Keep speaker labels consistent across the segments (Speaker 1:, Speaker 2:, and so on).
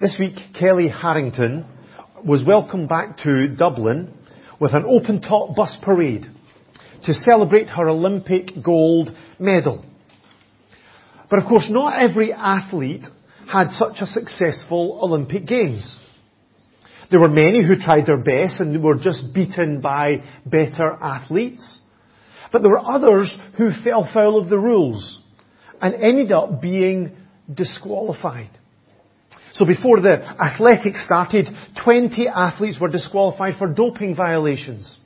Speaker 1: This week, Kellie Harrington was welcomed back to Dublin with an open top bus parade to celebrate her Olympic gold medal. But of course, not every athlete had such a successful Olympic Games. There were many who tried their best and were just beaten by better athletes. But there were others who fell foul of the rules and ended up being disqualified. So before the athletics started, 20 athletes were disqualified for doping violations.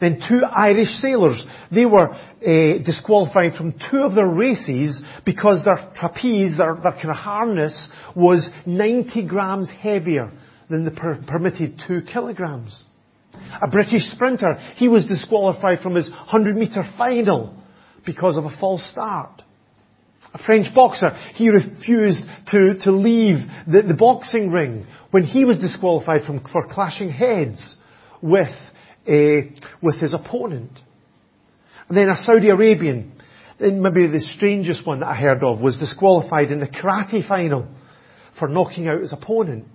Speaker 1: Then two Irish sailors, they were uh, disqualified from two of their races because their trapeze, their, their kind of harness, was 90 grams heavier than the per- permitted two kilograms. A British sprinter, he was disqualified from his 100 metre final because of a false start. A French boxer, he refused to, to leave the, the boxing ring when he was disqualified from, for clashing heads with, a, with his opponent. And then a Saudi Arabian, maybe the strangest one that I heard of, was disqualified in the karate final for knocking out his opponent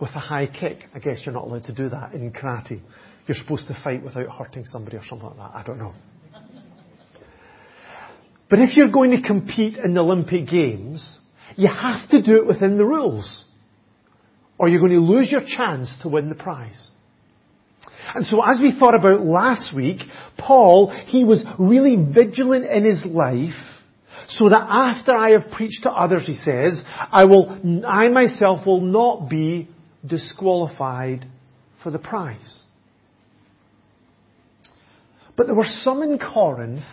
Speaker 1: with a high kick. I guess you're not allowed to do that in karate. You're supposed to fight without hurting somebody or something like that. I don't know. But if you're going to compete in the Olympic Games, you have to do it within the rules. Or you're going to lose your chance to win the prize. And so as we thought about last week, Paul, he was really vigilant in his life so that after I have preached to others, he says, I will, I myself will not be disqualified for the prize. But there were some in Corinth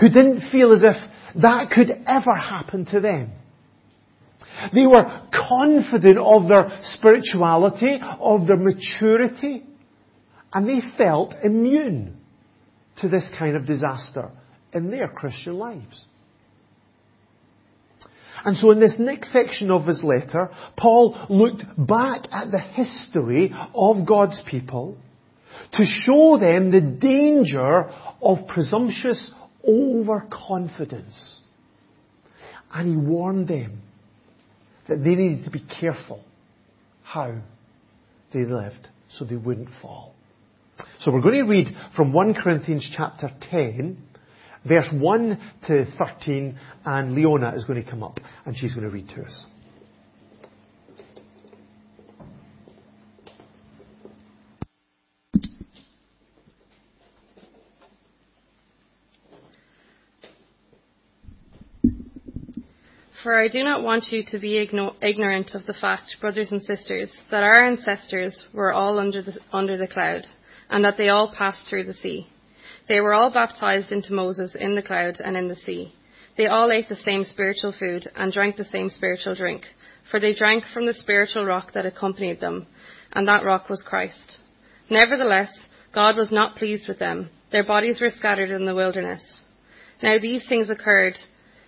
Speaker 1: who didn't feel as if that could ever happen to them. They were confident of their spirituality, of their maturity, and they felt immune to this kind of disaster in their Christian lives. And so in this next section of his letter, Paul looked back at the history of God's people to show them the danger of presumptuous overconfidence. And he warned them that they needed to be careful how they lived so they wouldn't fall. So we're going to read from 1 Corinthians chapter 10, verse 1 to 13, and Leona is going to come up and she's going to read to us.
Speaker 2: For I do not want you to be ignorant of the fact, brothers and sisters, that our ancestors were all under the, under the cloud, and that they all passed through the sea. They were all baptized into Moses in the cloud and in the sea. They all ate the same spiritual food and drank the same spiritual drink, for they drank from the spiritual rock that accompanied them, and that rock was Christ. Nevertheless, God was not pleased with them. Their bodies were scattered in the wilderness. Now these things occurred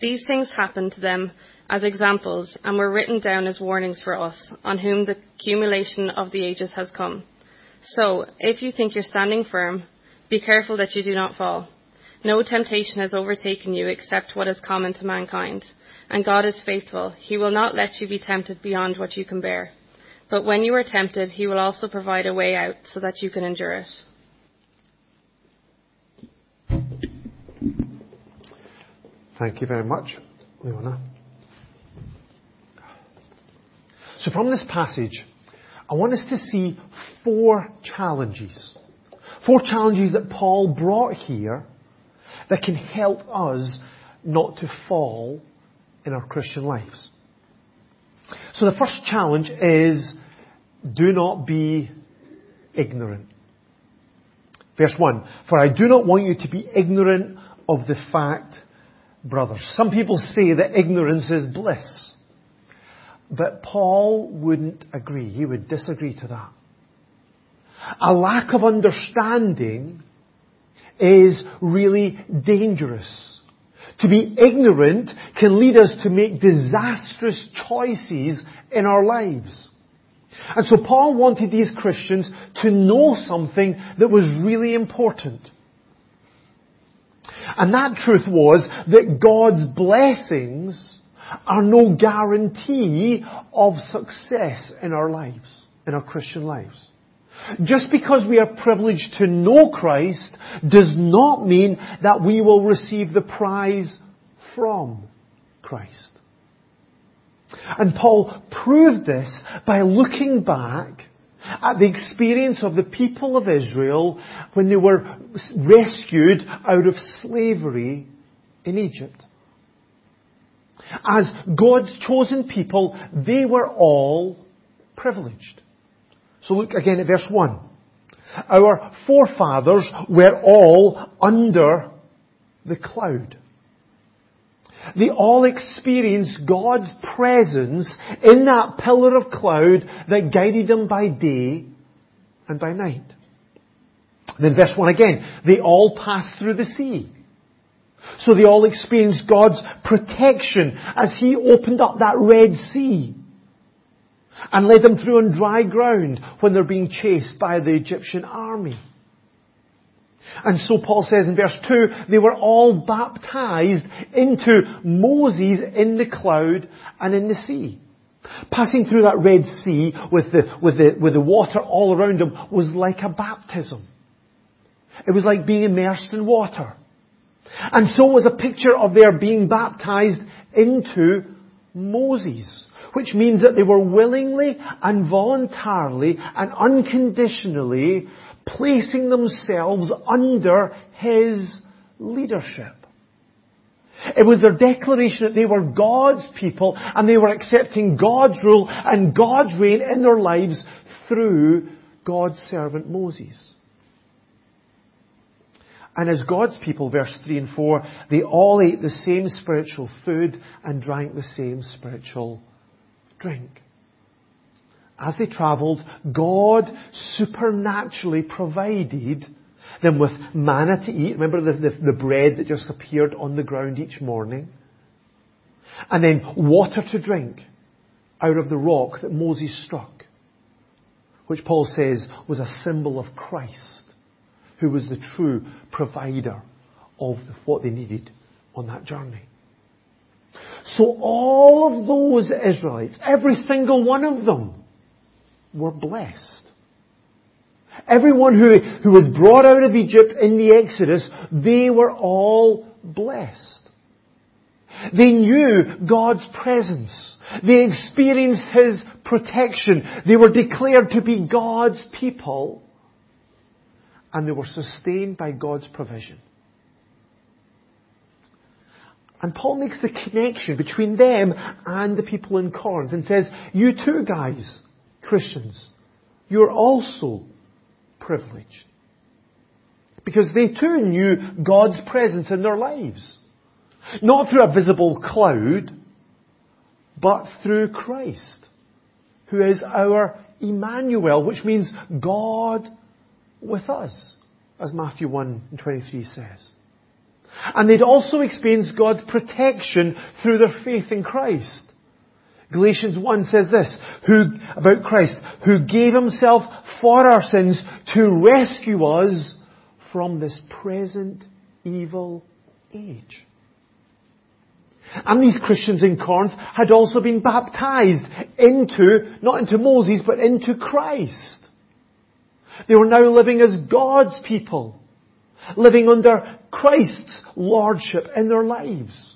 Speaker 2: These things happened to them as examples and were written down as warnings for us, on whom the accumulation of the ages has come. So, if you think you're standing firm, be careful that you do not fall. No temptation has overtaken you except what is common to mankind. And God is faithful. He will not let you be tempted beyond what you can bear. But when you are tempted, He will also provide a way out so that you can endure it.
Speaker 1: Thank you very much, Leona. So from this passage, I want us to see four challenges. Four challenges that Paul brought here that can help us not to fall in our Christian lives. So the first challenge is do not be ignorant. Verse 1 For I do not want you to be ignorant of the fact brothers. Some people say that ignorance is bliss. But Paul wouldn't agree. He would disagree to that. A lack of understanding is really dangerous. To be ignorant can lead us to make disastrous choices in our lives. And so Paul wanted these Christians to know something that was really important. And that truth was that God's blessings are no guarantee of success in our lives, in our Christian lives. Just because we are privileged to know Christ does not mean that we will receive the prize from Christ. And Paul proved this by looking back at the experience of the people of Israel when they were rescued out of slavery in Egypt. As God's chosen people, they were all privileged. So look again at verse 1. Our forefathers were all under the cloud. They all experienced God's presence in that pillar of cloud that guided them by day and by night. Then verse 1 again, they all passed through the sea. So they all experienced God's protection as He opened up that Red Sea and led them through on dry ground when they're being chased by the Egyptian army. And so Paul says in verse 2, they were all baptized into Moses in the cloud and in the sea. Passing through that Red Sea with the, with the, with the water all around them was like a baptism. It was like being immersed in water. And so was a picture of their being baptized into Moses which means that they were willingly and voluntarily and unconditionally placing themselves under his leadership. It was their declaration that they were God's people and they were accepting God's rule and God's reign in their lives through God's servant Moses. And as God's people, verse 3 and 4, they all ate the same spiritual food and drank the same spiritual drink. As they travelled, God supernaturally provided them with manna to eat. Remember the, the, the, bread that just appeared on the ground each morning? And then water to drink out of the rock that Moses struck, which Paul says was a symbol of Christ, who was the true provider of what they needed on that journey. So all of those Israelites, every single one of them, were blessed. Everyone who, who was brought out of Egypt in the Exodus, they were all blessed. They knew God's presence. They experienced His protection. They were declared to be God's people. And they were sustained by God's provision. And Paul makes the connection between them and the people in Corinth and says, you too guys, Christians, you're also privileged. Because they too knew God's presence in their lives. Not through a visible cloud, but through Christ, who is our Emmanuel, which means God with us, as Matthew 1 and 23 says. And they'd also experienced God's protection through their faith in Christ. Galatians 1 says this, who, about Christ, who gave himself for our sins to rescue us from this present evil age. And these Christians in Corinth had also been baptized into, not into Moses, but into Christ. They were now living as God's people living under Christ's lordship in their lives.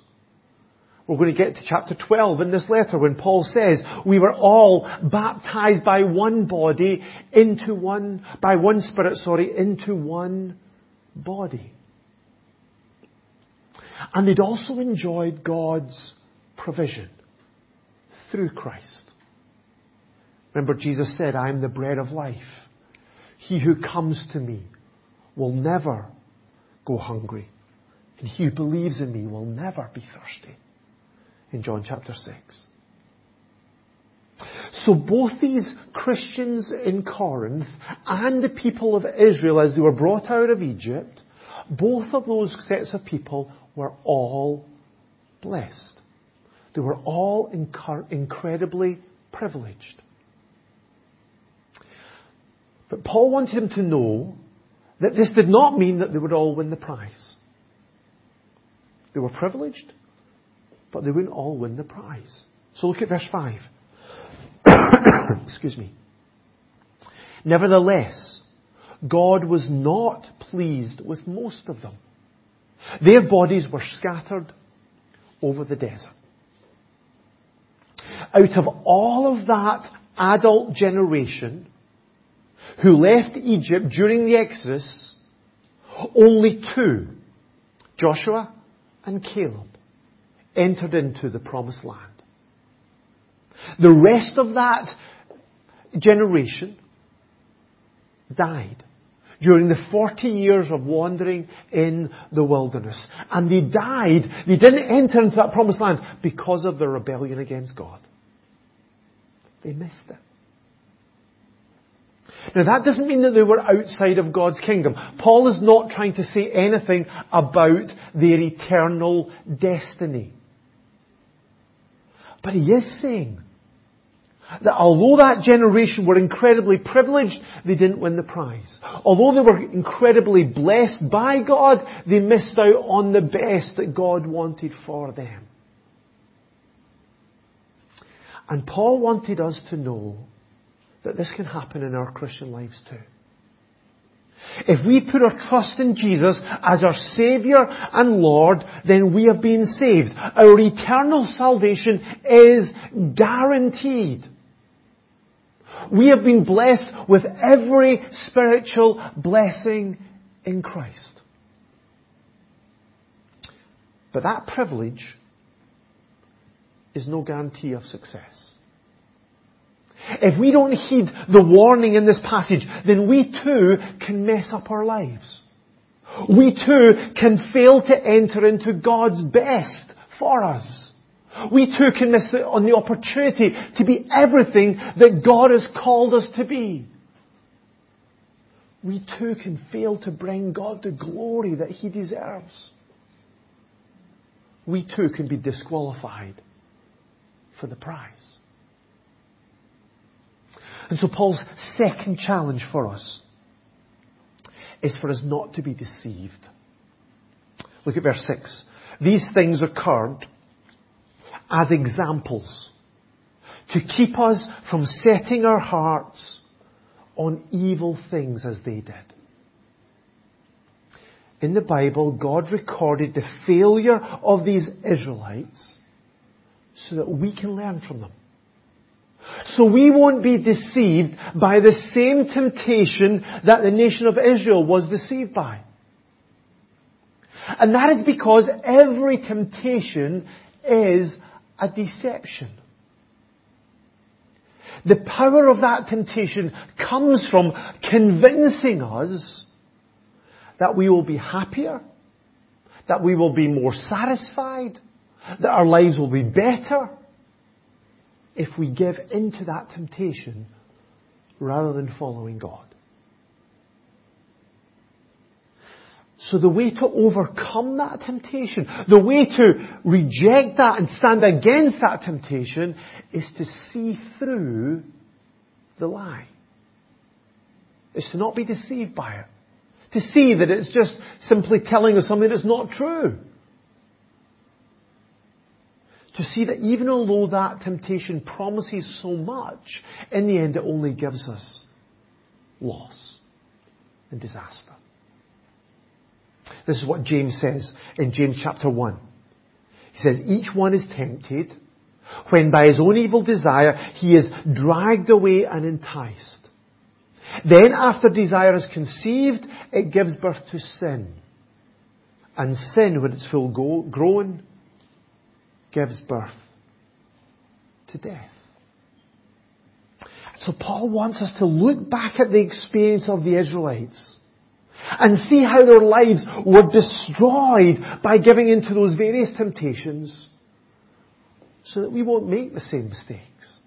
Speaker 1: We're going to get to chapter 12 in this letter when Paul says, we were all baptized by one body into one, by one spirit, sorry, into one body. And they'd also enjoyed God's provision through Christ. Remember Jesus said, I am the bread of life. He who comes to me will never go hungry. And he who believes in me will never be thirsty. In John chapter 6. So both these Christians in Corinth and the people of Israel as they were brought out of Egypt, both of those sets of people were all blessed. They were all incredibly privileged. But Paul wanted him to know that this did not mean that they would all win the prize. They were privileged, but they wouldn't all win the prize. So look at verse 5. Excuse me. Nevertheless, God was not pleased with most of them. Their bodies were scattered over the desert. Out of all of that adult generation who left Egypt during the Exodus, only two, Joshua and Caleb, entered into the promised land. The rest of that generation died during the 40 years of wandering in the wilderness. And they died, they didn't enter into that promised land because of their rebellion against God. They missed it. Now that doesn't mean that they were outside of God's kingdom. Paul is not trying to say anything about their eternal destiny. But he is saying that although that generation were incredibly privileged, they didn't win the prize. Although they were incredibly blessed by God, they missed out on the best that God wanted for them. And Paul wanted us to know that this can happen in our Christian lives too. If we put our trust in Jesus as our Saviour and Lord, then we have been saved. Our eternal salvation is guaranteed. We have been blessed with every spiritual blessing in Christ. But that privilege is no guarantee of success. If we don't heed the warning in this passage, then we too can mess up our lives. We too can fail to enter into God's best for us. We too can miss out on the opportunity to be everything that God has called us to be. We too can fail to bring God the glory that He deserves. We too can be disqualified for the prize. And so Paul's second challenge for us is for us not to be deceived. Look at verse 6. These things occurred as examples to keep us from setting our hearts on evil things as they did. In the Bible, God recorded the failure of these Israelites so that we can learn from them. So we won't be deceived by the same temptation that the nation of Israel was deceived by. And that is because every temptation is a deception. The power of that temptation comes from convincing us that we will be happier, that we will be more satisfied, that our lives will be better if we give into that temptation rather than following God. So the way to overcome that temptation, the way to reject that and stand against that temptation is to see through the lie. Is to not be deceived by it. To see that it's just simply telling us something that's not true. To see that even although that temptation promises so much, in the end it only gives us loss and disaster. This is what James says in James chapter 1. He says, each one is tempted when by his own evil desire he is dragged away and enticed. Then after desire is conceived, it gives birth to sin. And sin, when it's full grown, gives birth to death. So Paul wants us to look back at the experience of the Israelites and see how their lives were destroyed by giving into those various temptations so that we won't make the same mistakes.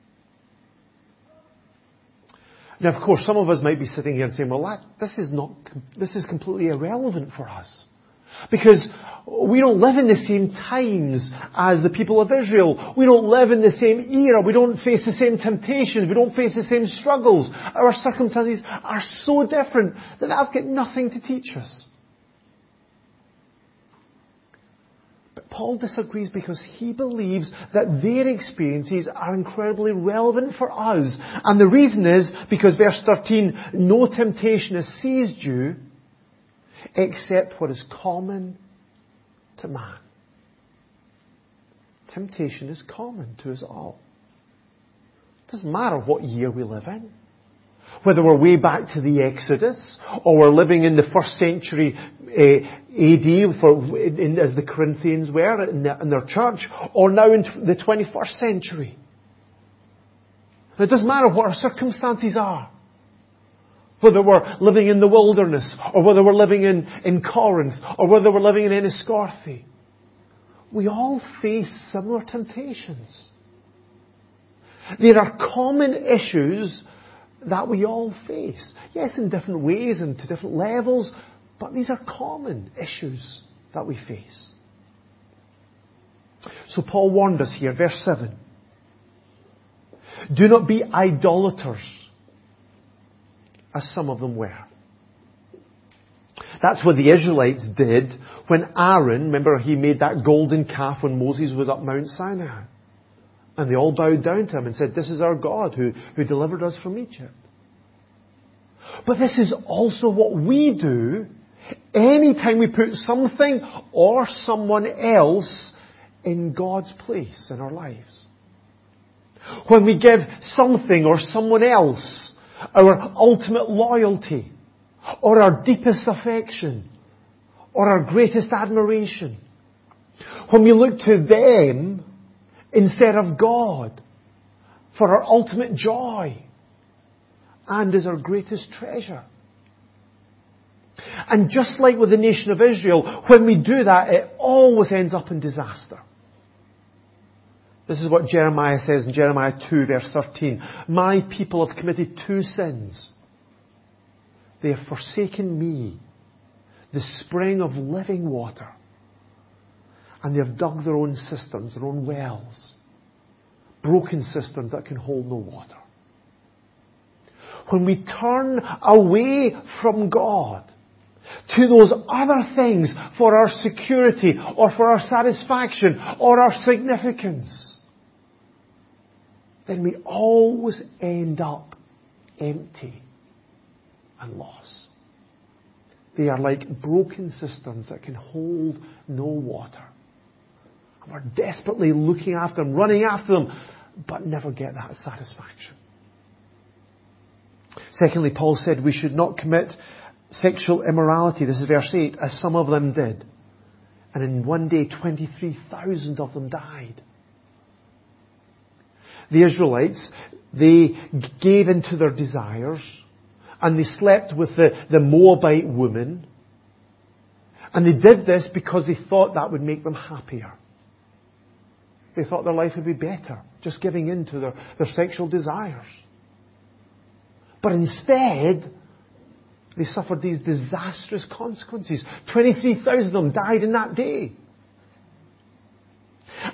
Speaker 1: Now, of course, some of us might be sitting here and saying, well, that, this is not, this is completely irrelevant for us. Because we don't live in the same times as the people of Israel. We don't live in the same era. We don't face the same temptations. We don't face the same struggles. Our circumstances are so different that that's got nothing to teach us. But Paul disagrees because he believes that their experiences are incredibly relevant for us. And the reason is because verse 13, no temptation has seized you except what is common to man. Temptation is common to us all. It doesn't matter what year we live in. Whether we're way back to the Exodus, or we're living in the first century uh, AD for, in, as the Corinthians were in, the, in their church, or now in the 21st century. It doesn't matter what our circumstances are. Whether we're living in the wilderness, or whether we're living in, in Corinth, or whether we're living in Enniscorthy. We all face similar temptations. There are common issues that we all face. Yes, in different ways and to different levels, but these are common issues that we face. So Paul warned us here, verse 7. Do not be idolaters as some of them were. That's what the Israelites did when Aaron, remember he made that golden calf when Moses was up Mount Sinai. And they all bowed down to him and said, this is our God who, who delivered us from Egypt. But this is also what we do anytime we put something or someone else in God's place in our lives. When we give something or someone else our ultimate loyalty, or our deepest affection, or our greatest admiration. When we look to them instead of God for our ultimate joy and as our greatest treasure. And just like with the nation of Israel, when we do that, it always ends up in disaster. This is what Jeremiah says in Jeremiah 2 verse 13. My people have committed two sins. They have forsaken me, the spring of living water, and they have dug their own cisterns, their own wells, broken cisterns that can hold no water. When we turn away from God, to those other things for our security or for our satisfaction or our significance then we always end up empty and lost. They are like broken cisterns that can hold no water. And we're desperately looking after them, running after them, but never get that satisfaction. Secondly, Paul said we should not commit sexual immorality. This is verse 8, as some of them did. And in one day, 23,000 of them died the Israelites, they gave into their desires and they slept with the, the Moabite woman. And they did this because they thought that would make them happier. They thought their life would be better, just giving in to their, their sexual desires. But instead, they suffered these disastrous consequences. 23,000 of them died in that day.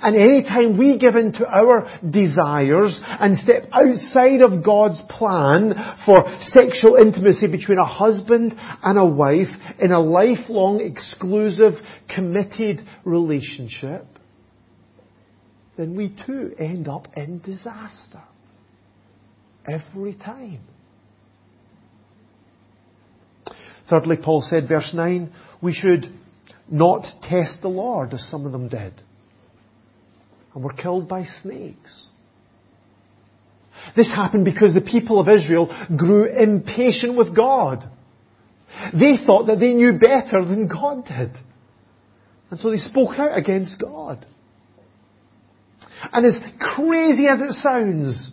Speaker 1: And anytime we give in to our desires and step outside of God's plan for sexual intimacy between a husband and a wife in a lifelong, exclusive, committed relationship, then we too end up in disaster. Every time. Thirdly, Paul said, verse 9, we should not test the Lord as some of them did and were killed by snakes. This happened because the people of Israel grew impatient with God. They thought that they knew better than God did. And so they spoke out against God. And as crazy as it sounds,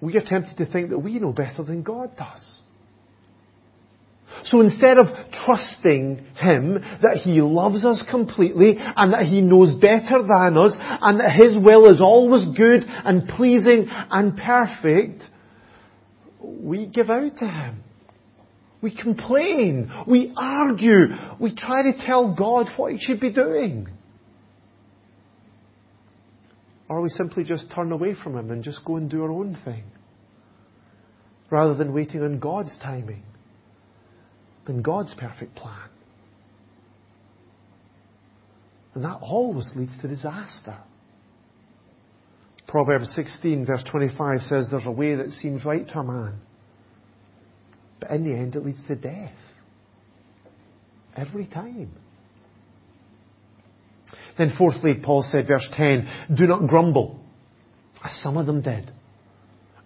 Speaker 1: we are tempted to think that we know better than God does. So instead of trusting Him that He loves us completely and that He knows better than us and that His will is always good and pleasing and perfect, we give out to Him. We complain. We argue. We try to tell God what He should be doing. Or we simply just turn away from Him and just go and do our own thing. Rather than waiting on God's timing and God's perfect plan. And that always leads to disaster. Proverbs 16 verse 25 says there's a way that seems right to a man. But in the end it leads to death. Every time. Then fourthly, Paul said, verse 10, do not grumble, as some of them did,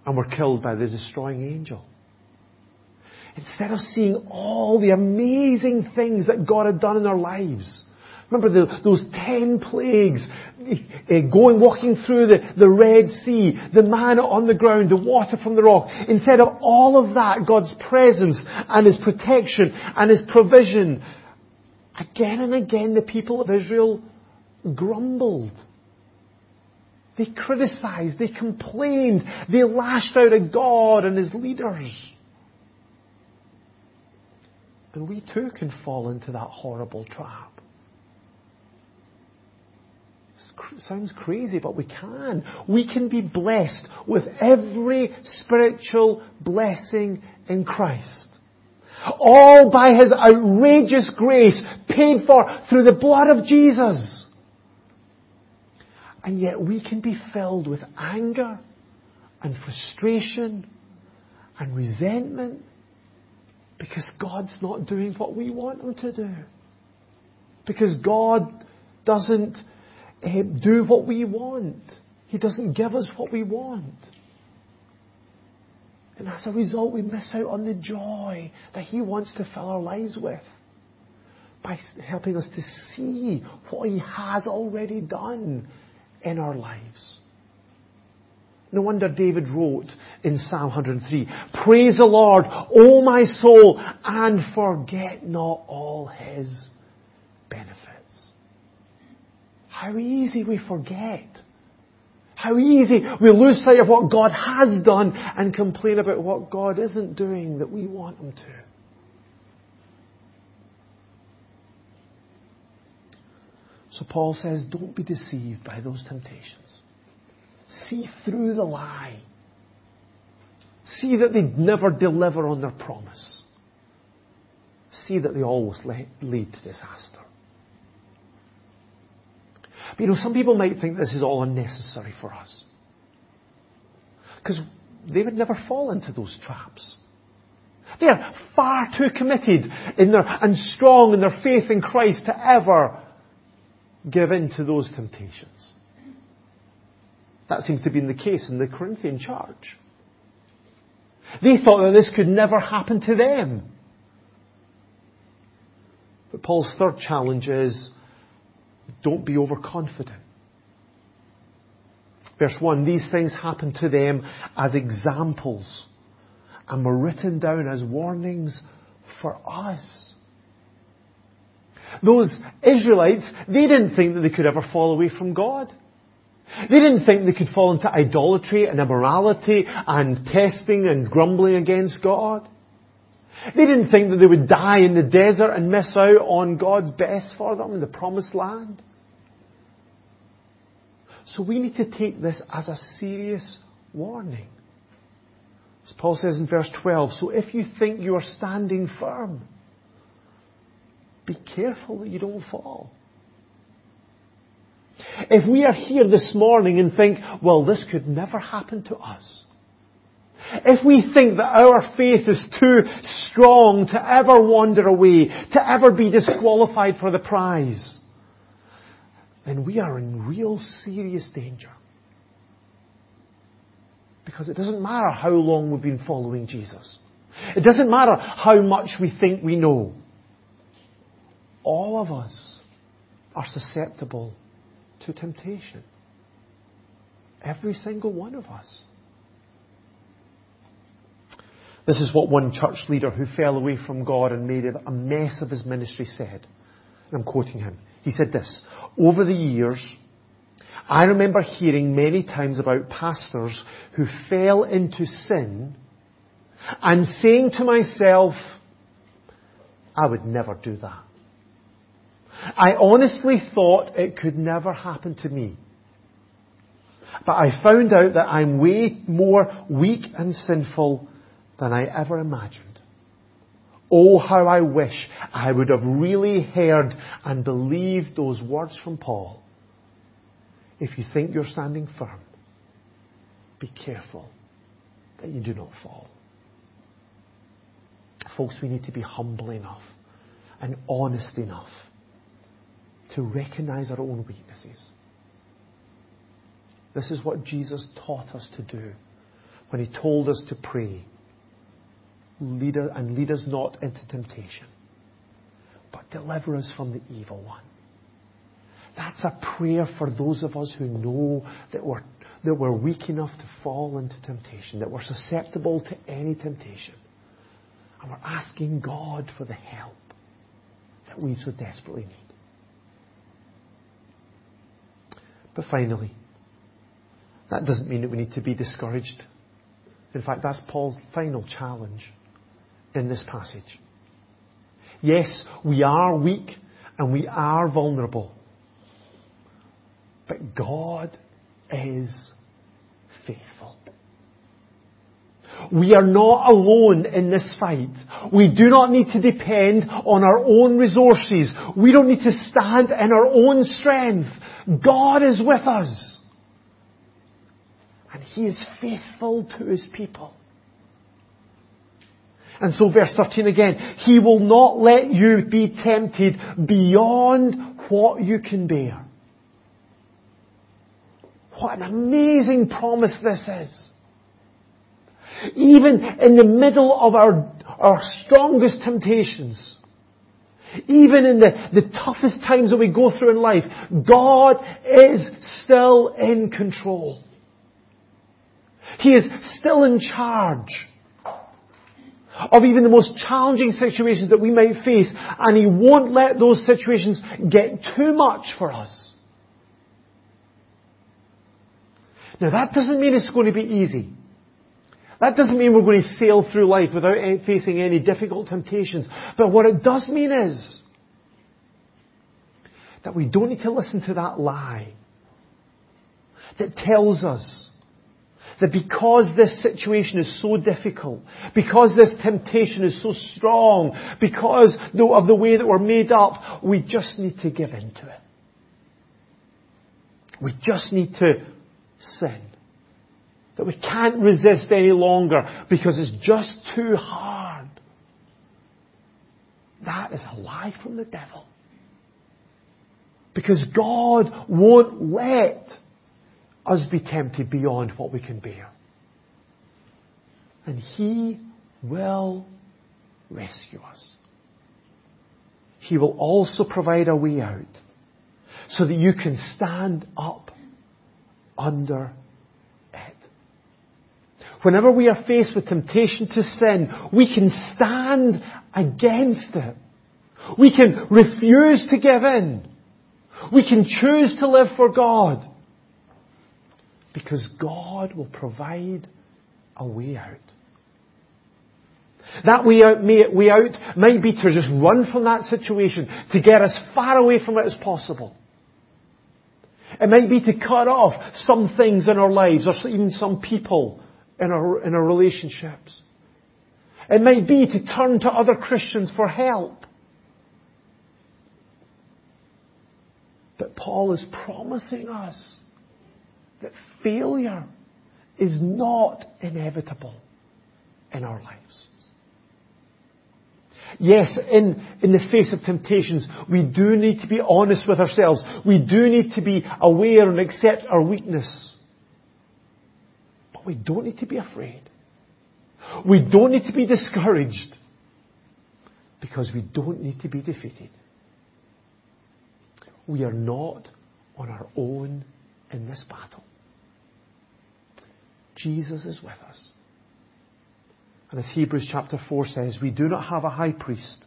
Speaker 1: and were killed by the destroying angel. Instead of seeing all the amazing things that God had done in their lives, Remember the, those ten plagues, uh, going, walking through the, the Red Sea, the manna on the ground, the water from the rock. Instead of all of that, God's presence and His protection and His provision, again and again the people of Israel grumbled. They criticized, they complained, they lashed out at God and His leaders. And we too can fall into that horrible trap. sounds crazy, but we can. We can be blessed with every spiritual blessing in Christ. All by His outrageous grace paid for through the blood of Jesus. And yet we can be filled with anger and frustration and resentment because God's not doing what we want Him to do. Because God doesn't uh, do what we want. He doesn't give us what we want. And as a result, we miss out on the joy that He wants to fill our lives with by helping us to see what He has already done in our lives. No wonder David wrote in Psalm 103, Praise the Lord, O my soul, and forget not all His benefits. How easy we forget. How easy we lose sight of what God has done and complain about what God isn't doing that we want Him to. So Paul says, don't be deceived by those temptations. See through the lie. See that they never deliver on their promise. See that they always lead to disaster. But you know, some people might think this is all unnecessary for us. Because they would never fall into those traps. They are far too committed in their, and strong in their faith in Christ to ever give in to those temptations. That seems to be the case in the Corinthian church. They thought that this could never happen to them. But Paul's third challenge is don't be overconfident. Verse 1, these things happened to them as examples and were written down as warnings for us. Those Israelites, they didn't think that they could ever fall away from God. They didn't think they could fall into idolatry and immorality and testing and grumbling against God. They didn't think that they would die in the desert and miss out on God's best for them in the promised land. So we need to take this as a serious warning. As Paul says in verse 12, so if you think you are standing firm, be careful that you don't fall. If we are here this morning and think, well, this could never happen to us, if we think that our faith is too strong to ever wander away, to ever be disqualified for the prize, then we are in real serious danger. Because it doesn't matter how long we've been following Jesus. It doesn't matter how much we think we know. All of us are susceptible to temptation. Every single one of us. This is what one church leader who fell away from God and made a mess of his ministry said. I'm quoting him. He said this, over the years, I remember hearing many times about pastors who fell into sin and saying to myself, I would never do that. I honestly thought it could never happen to me. But I found out that I'm way more weak and sinful than I ever imagined. Oh, how I wish I would have really heard and believed those words from Paul. If you think you're standing firm, be careful that you do not fall. Folks, we need to be humble enough and honest enough to recognize our own weaknesses. This is what Jesus taught us to do when he told us to pray. Lead us, and lead us not into temptation, but deliver us from the evil one. That's a prayer for those of us who know that we're, that we're weak enough to fall into temptation, that we're susceptible to any temptation. And we're asking God for the help that we so desperately need. But finally, that doesn't mean that we need to be discouraged. In fact, that's Paul's final challenge in this passage. Yes, we are weak and we are vulnerable. But God is faithful. We are not alone in this fight. We do not need to depend on our own resources. We don't need to stand in our own strength. God is with us. And He is faithful to His people. And so verse 13 again, He will not let you be tempted beyond what you can bear. What an amazing promise this is. Even in the middle of our, our strongest temptations, even in the, the toughest times that we go through in life, God is still in control. He is still in charge of even the most challenging situations that we might face, and He won't let those situations get too much for us. Now that doesn't mean it's going to be easy. That doesn't mean we're going to sail through life without facing any difficult temptations. But what it does mean is that we don't need to listen to that lie that tells us that because this situation is so difficult, because this temptation is so strong, because of the way that we're made up, we just need to give in to it. We just need to sin. That we can't resist any longer because it's just too hard. That is a lie from the devil. Because God won't let us be tempted beyond what we can bear. And He will rescue us. He will also provide a way out so that you can stand up under. Whenever we are faced with temptation to sin, we can stand against it. We can refuse to give in. We can choose to live for God. Because God will provide a way out. That way out, may, way out might be to just run from that situation, to get as far away from it as possible. It might be to cut off some things in our lives or even some people in our, in our relationships. It might be to turn to other Christians for help. But Paul is promising us that failure is not inevitable in our lives. Yes, in, in the face of temptations, we do need to be honest with ourselves. We do need to be aware and accept our weakness. We don't need to be afraid. We don't need to be discouraged. Because we don't need to be defeated. We are not on our own in this battle. Jesus is with us. And as Hebrews chapter 4 says, we do not have a high priest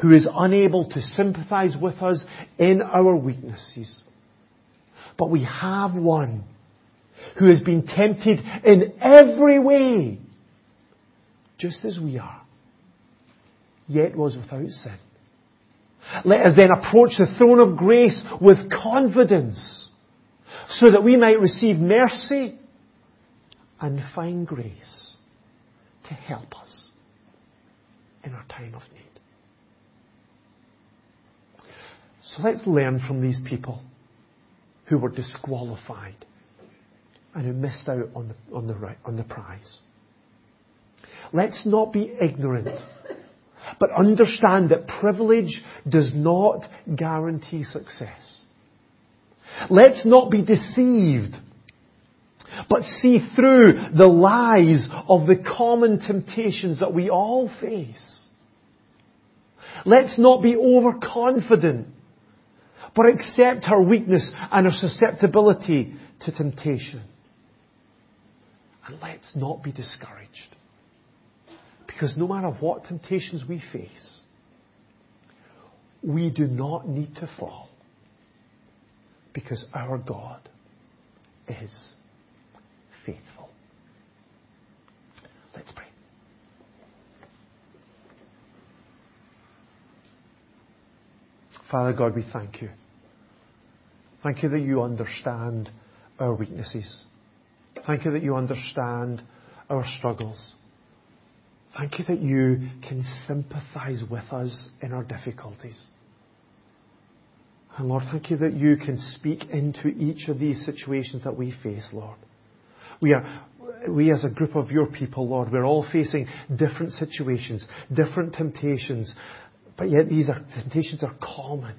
Speaker 1: who is unable to sympathize with us in our weaknesses. But we have one who has been tempted in every way, just as we are, yet was without sin. Let us then approach the throne of grace with confidence so that we might receive mercy and find grace to help us in our time of need. So let's learn from these people who were disqualified and who missed out on the, on the, on the prize. Let's not be ignorant, but understand that privilege does not guarantee success. Let's not be deceived, but see through the lies of the common temptations that we all face. Let's not be overconfident, but accept our weakness and our susceptibility to temptation. And let's not be discouraged. Because no matter what temptations we face, we do not need to fall. Because our God is faithful. Let's pray. Father God, we thank you. Thank you that you understand our weaknesses. Thank you that you understand our struggles. Thank you that you can sympathize with us in our difficulties. And Lord, thank you that you can speak into each of these situations that we face, Lord. We are, we as a group of your people, Lord, we're all facing different situations, different temptations, but yet these are, temptations are common.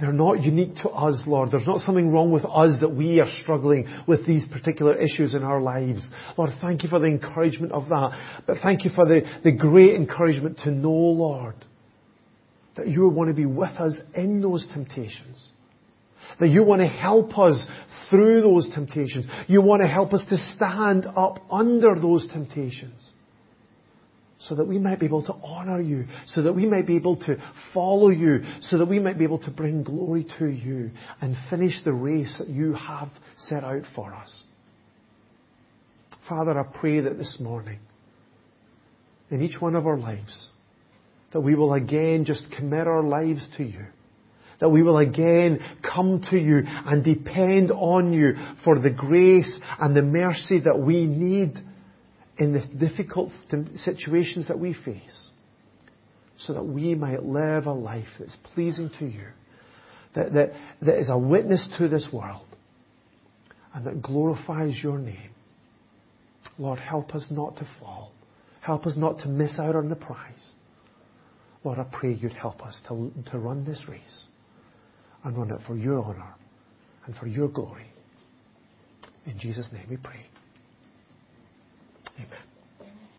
Speaker 1: They're not unique to us, Lord. There's not something wrong with us that we are struggling with these particular issues in our lives. Lord, thank you for the encouragement of that. But thank you for the, the great encouragement to know, Lord, that you want to be with us in those temptations. That you want to help us through those temptations. You want to help us to stand up under those temptations so that we might be able to honor you, so that we might be able to follow you, so that we might be able to bring glory to you and finish the race that you have set out for us. Father, I pray that this morning, in each one of our lives, that we will again just commit our lives to you. That we will again come to you and depend on you for the grace and the mercy that we need in the difficult situations that we face so that we might live a life that's pleasing to you, that, that, that is a witness to this world, and that glorifies your name. Lord, help us not to fall. Help us not to miss out on the prize. Lord, I pray you'd help us to, to run this race and run it for your honour and for your glory. In Jesus' name we pray. Amen.